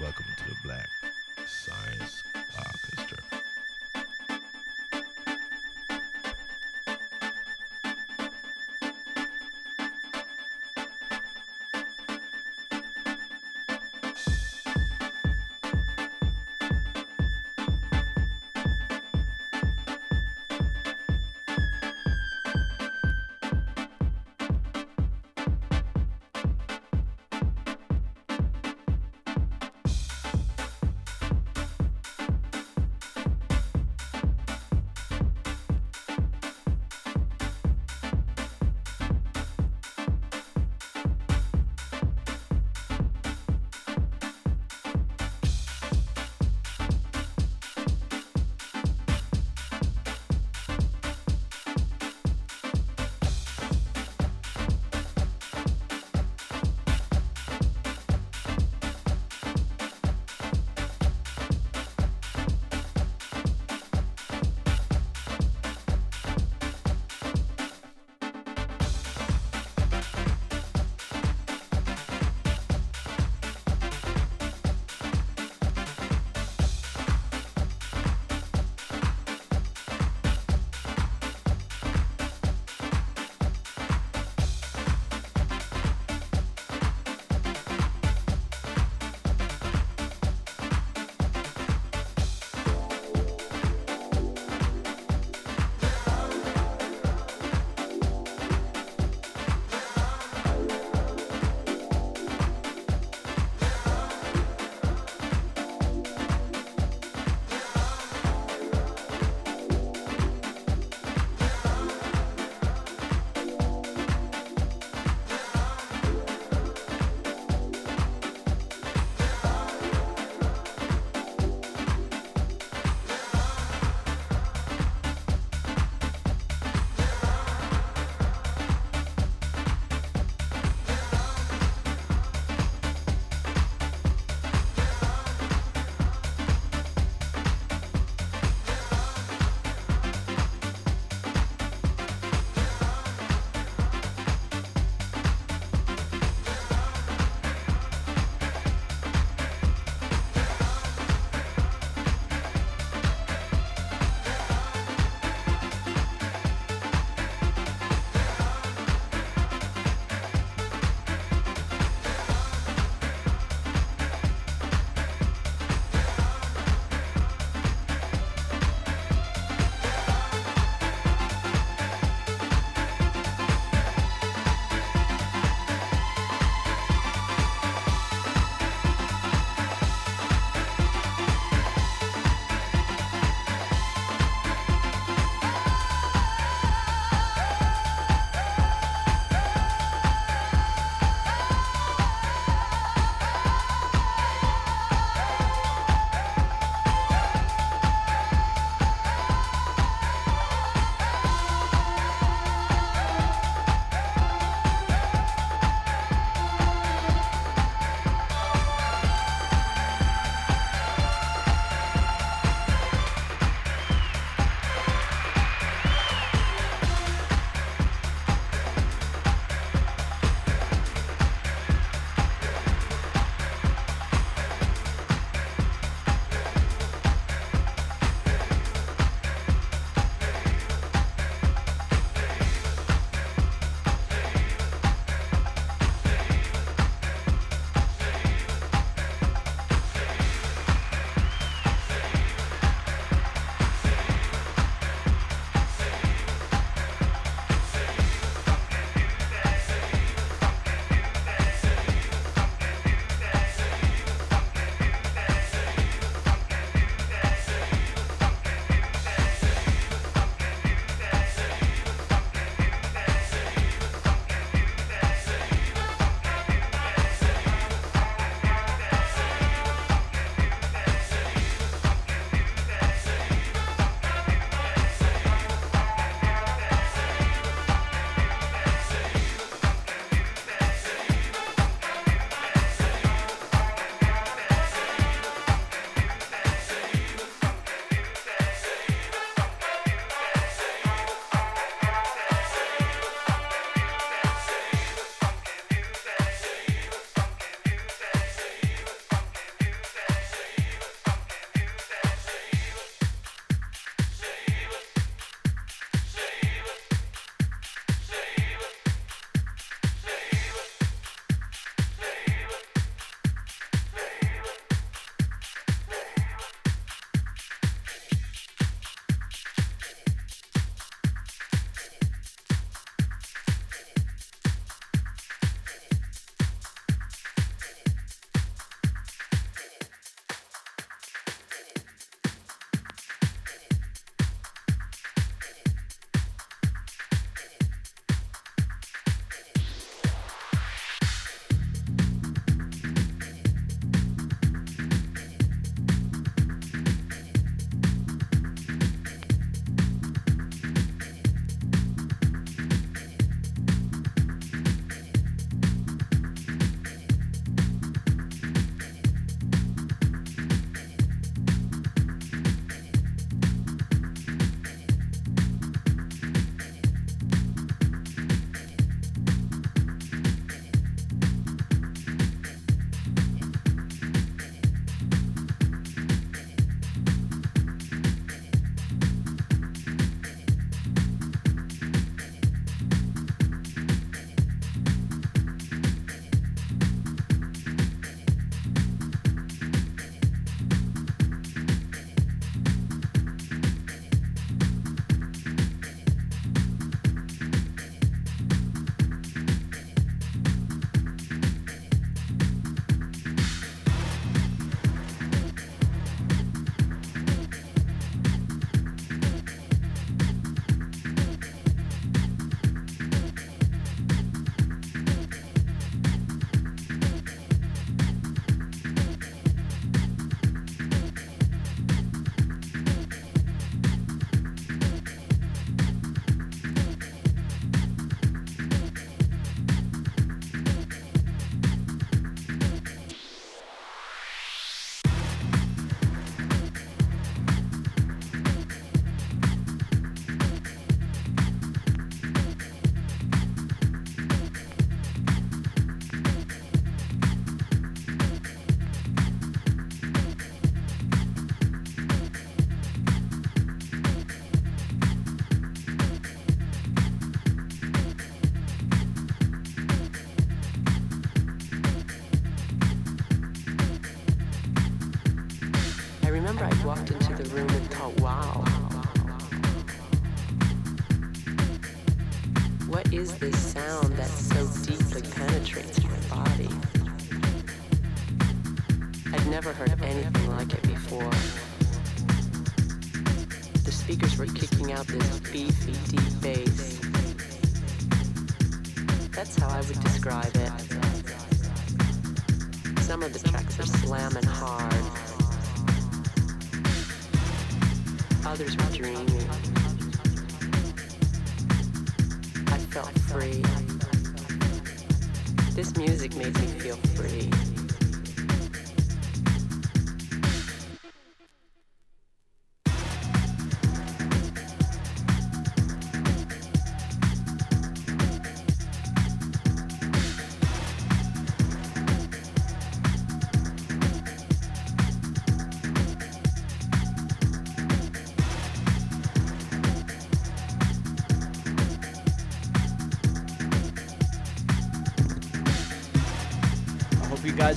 Welcome to the Black Science Orchestra.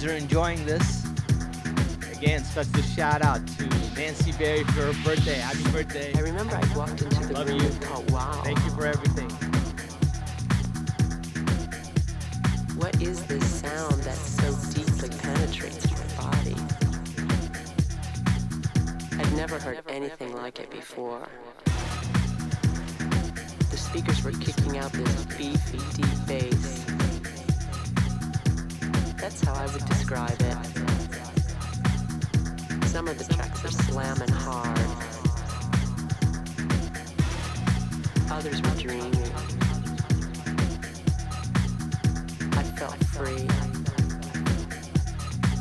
Guys are enjoying this. Again, special shout out to Nancy Berry for her birthday. Happy birthday. I remember I walked into the Love room you. and thought, wow. Thank you for everything. What is this sound that so deeply penetrates my body? I'd never heard anything like it before. The speakers were kicking out this beefy, deep bass. That's how I would describe it. Some of the tracks are slamming hard. Others were dreaming. I felt free.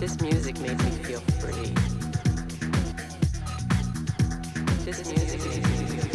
This music made me feel free. This music made me feel free.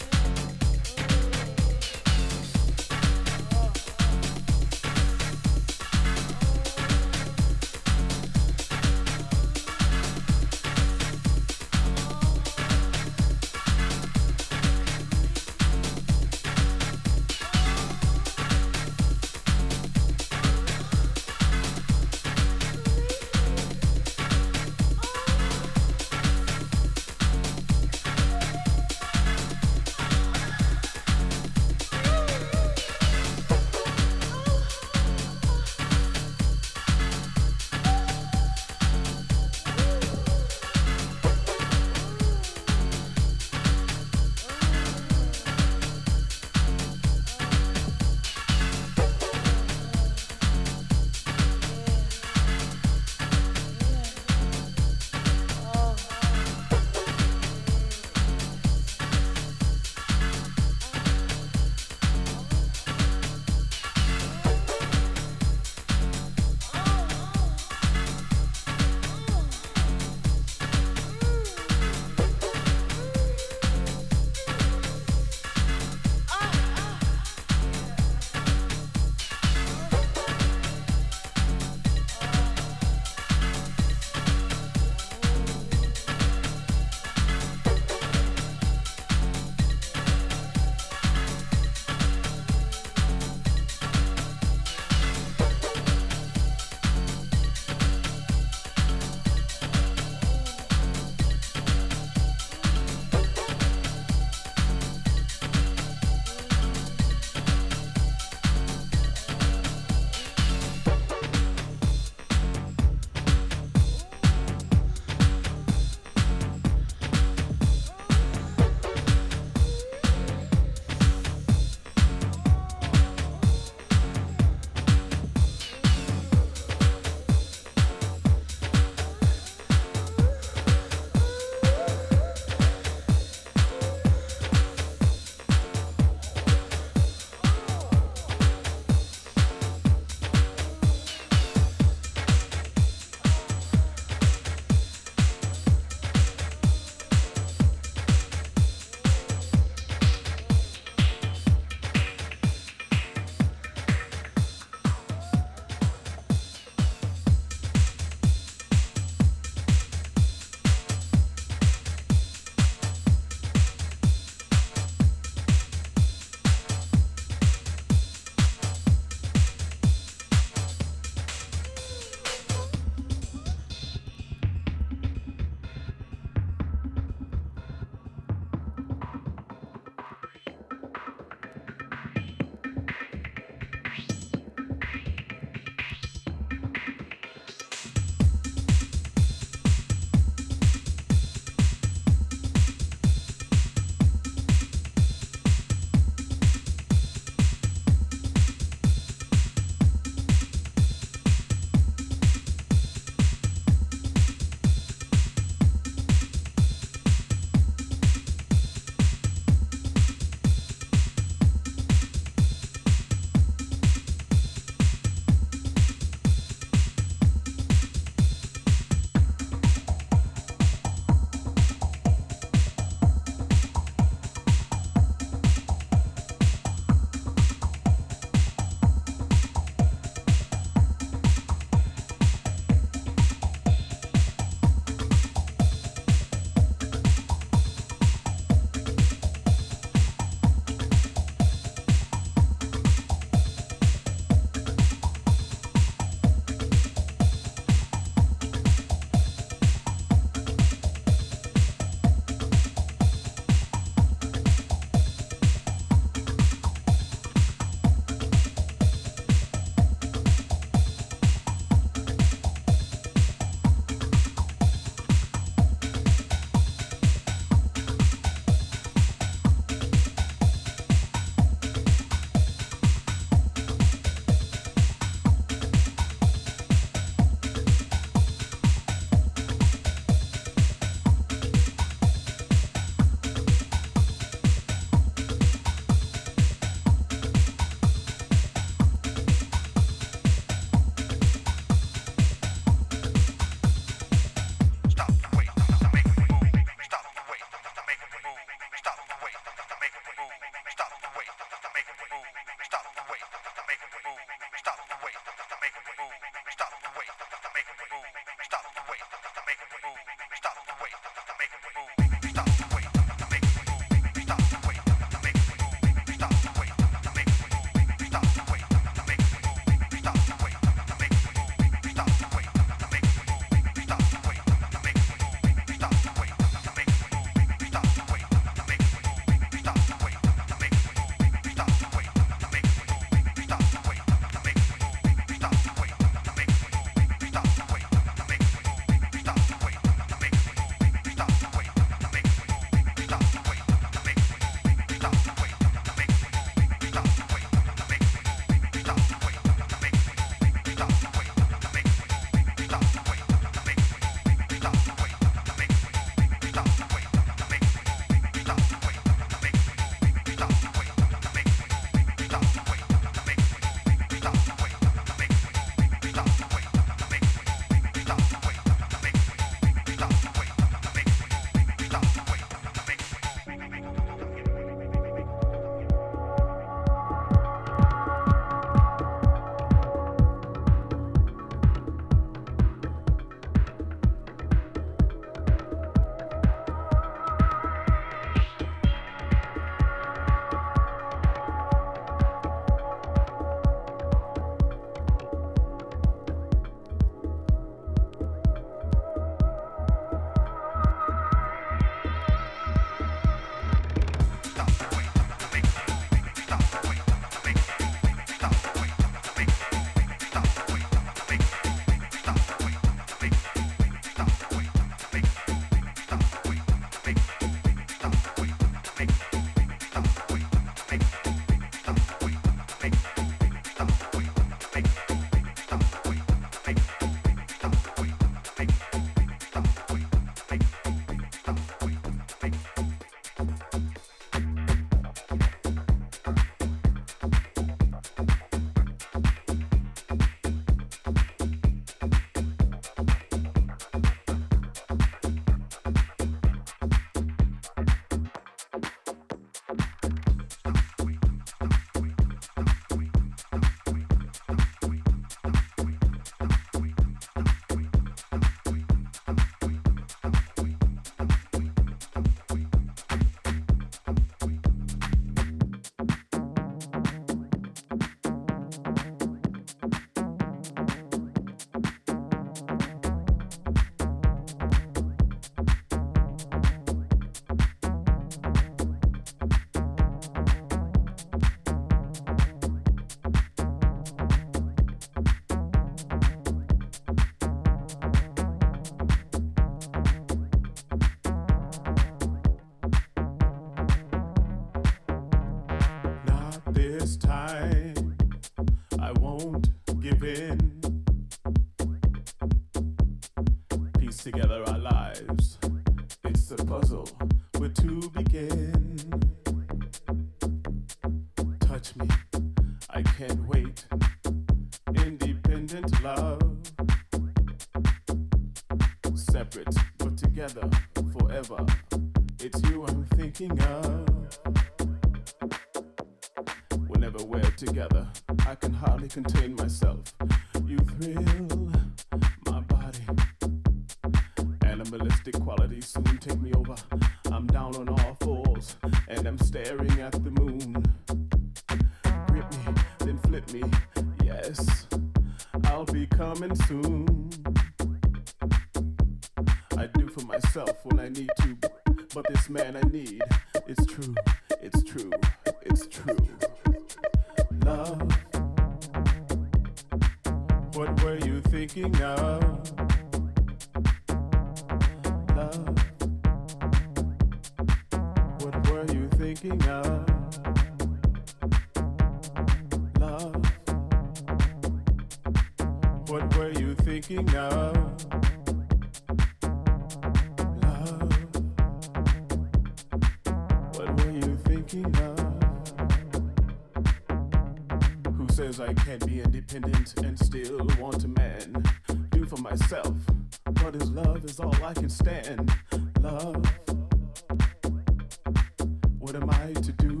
am I to do?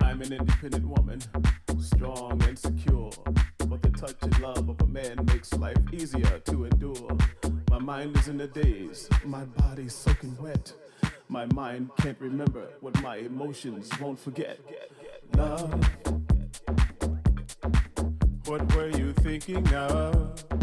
I'm an independent woman, strong and secure. But the touch and love of a man makes life easier to endure. My mind is in a daze, my body's soaking wet. My mind can't remember what my emotions won't forget. Love, what were you thinking of?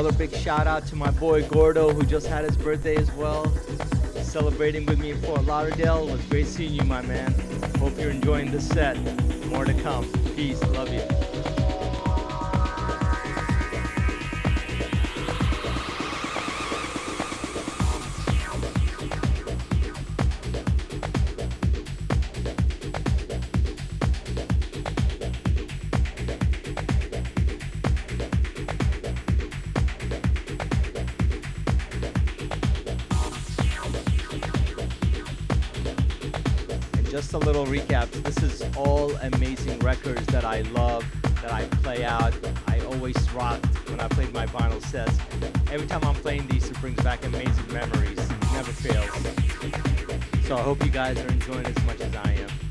Another big shout out to my boy Gordo, who just had his birthday as well. Celebrating with me in Fort Lauderdale. It was great seeing you, my man. Hope you're enjoying the set. More to come. Peace. Love you. Just a little recap. This is all amazing records that I love, that I play out. I always rocked when I played my vinyl sets. Every time I'm playing these, it brings back amazing memories. It never fails. So I hope you guys are enjoying as much as I am.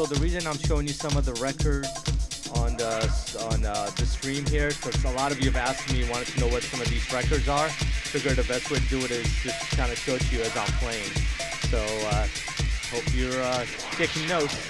So the reason I'm showing you some of the records on the on uh, the stream here, because a lot of you have asked me, wanted to know what some of these records are. Figure the best way to do it is just kind of show it to you as I'm playing. So uh, hope you're uh, taking notes.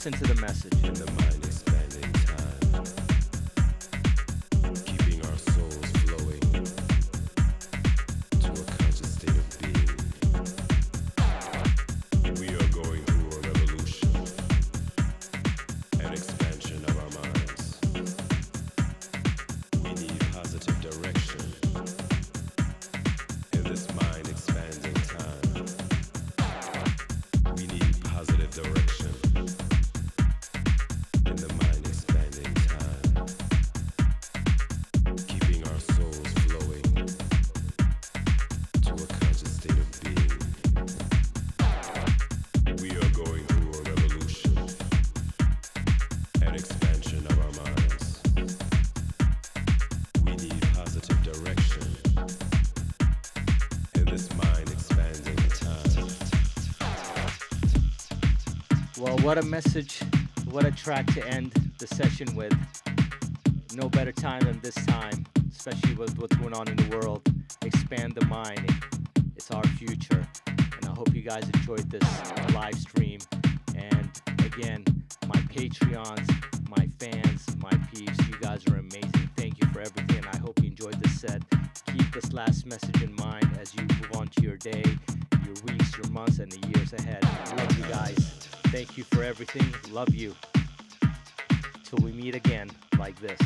Listen to the message. What a message, what a track to end the session with. No better time than this time, especially with what's going on in the world. Expand the mind. It's our future. And I hope you guys enjoyed this live stream. And again, my Patreons, my fans, my peeps, you guys are amazing. Thank you for everything. I hope you enjoyed this set. Keep this last message in mind as you move on to your day, your weeks, your months, and the years ahead. Thank you for everything. Love you. Till we meet again like this.